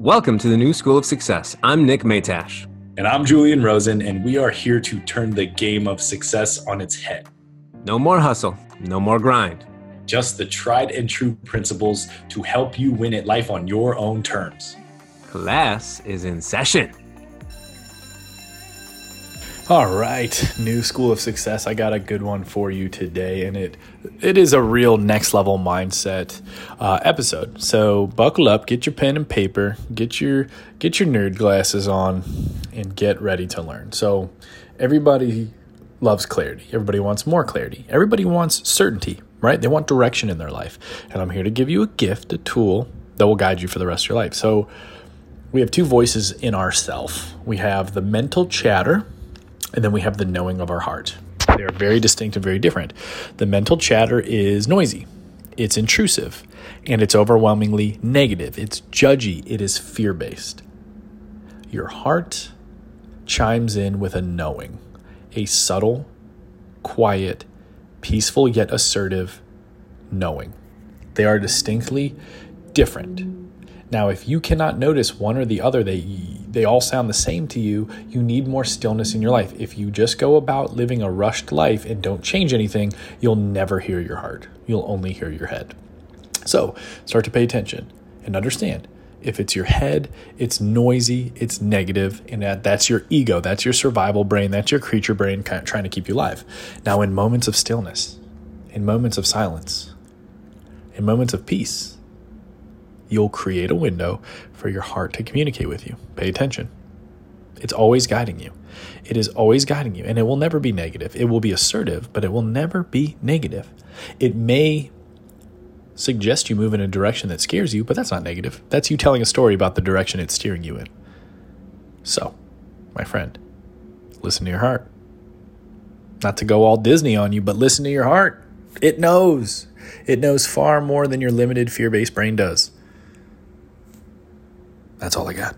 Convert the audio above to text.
Welcome to the New School of Success. I'm Nick Matash. And I'm Julian Rosen, and we are here to turn the game of success on its head. No more hustle, no more grind. Just the tried and true principles to help you win at life on your own terms. Class is in session. All right, new school of success. I got a good one for you today, and it it is a real next level mindset uh, episode. So buckle up, get your pen and paper, get your get your nerd glasses on, and get ready to learn. So everybody loves clarity. Everybody wants more clarity. Everybody wants certainty, right? They want direction in their life, and I'm here to give you a gift, a tool that will guide you for the rest of your life. So we have two voices in ourself. We have the mental chatter and then we have the knowing of our heart. They are very distinct and very different. The mental chatter is noisy, it's intrusive, and it's overwhelmingly negative. It's judgy, it is fear based. Your heart chimes in with a knowing, a subtle, quiet, peaceful yet assertive knowing. They are distinctly different. Now, if you cannot notice one or the other, they they all sound the same to you, you need more stillness in your life. If you just go about living a rushed life and don't change anything, you'll never hear your heart. You'll only hear your head. So, start to pay attention and understand. If it's your head, it's noisy, it's negative, and that, that's your ego, that's your survival brain, that's your creature brain kind of trying to keep you alive. Now, in moments of stillness, in moments of silence, in moments of peace, you'll create a window for your heart to communicate with you. Pay attention. It's always guiding you. It is always guiding you, and it will never be negative. It will be assertive, but it will never be negative. It may suggest you move in a direction that scares you, but that's not negative. That's you telling a story about the direction it's steering you in. So, my friend, listen to your heart. Not to go all Disney on you, but listen to your heart. It knows. It knows far more than your limited fear based brain does. That's all I got.